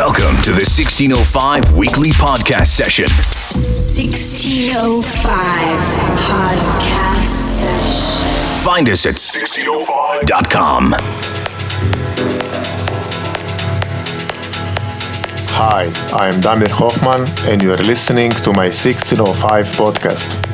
Welcome to the 1605 weekly podcast session. 1605 podcast session. Find us at 1605.com. Hi, I'm Damir Hoffman, and you are listening to my 1605 podcast.